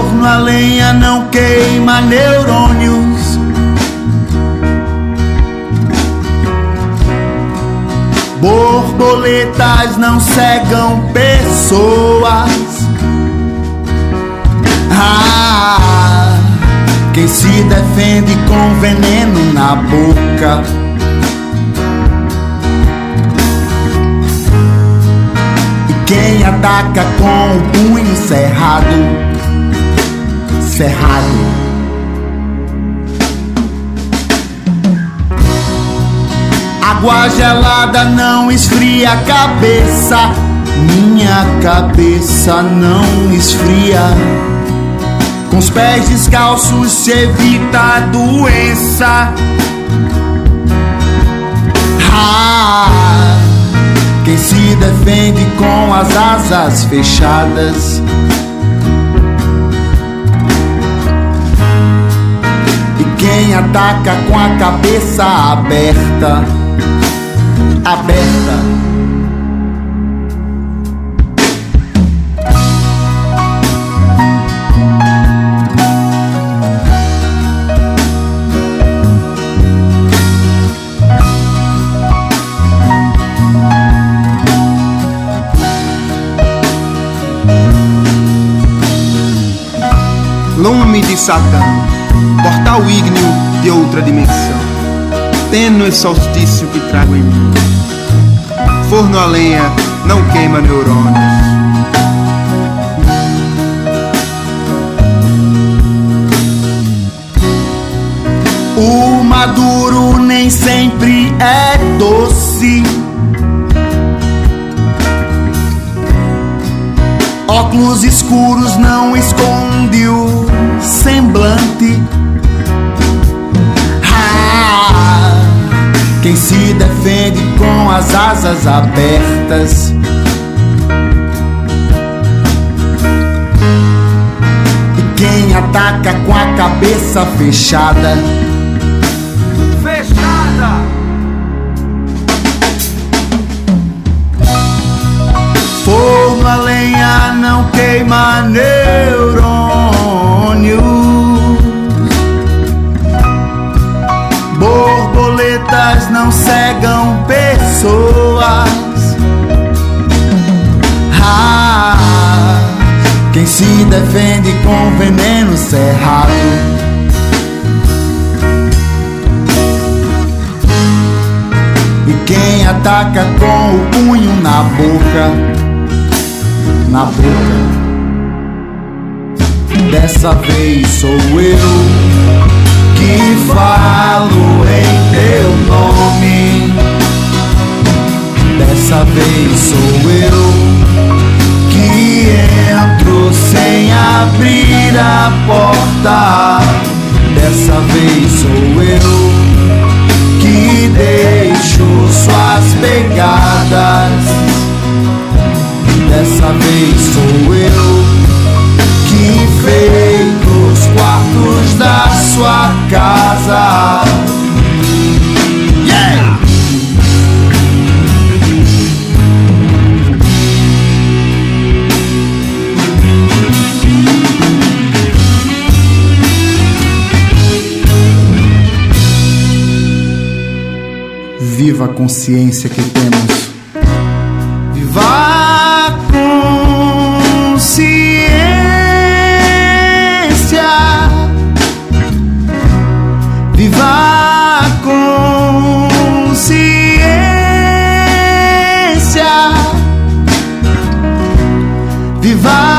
Forno a lenha não queima neurônios. Borboletas não cegam pessoas. Ah, quem se defende com veneno na boca. E quem ataca com o punho cerrado. Cerrado. Água gelada não esfria a cabeça. Minha cabeça não esfria. Com os pés descalços se evita a doença. Ah, quem se defende com as asas fechadas. Quem ataca com a cabeça aberta. Aberta. Lume de Satã, portal ígneo de outra dimensão, tênue solstício que trago em mim. Forno a lenha não queima neurônios. Óculos escuros não esconde o semblante. Ah, quem se defende com as asas abertas. E quem ataca com a cabeça fechada. Fechada! Forno a lenha defende com veneno cerrado. E quem ataca com o punho na boca, na boca. Dessa vez sou eu porta. Dessa vez sou eu que deixo suas pegadas. viva a consciência que temos. Viva a consciência. Viva a consciência. Viva a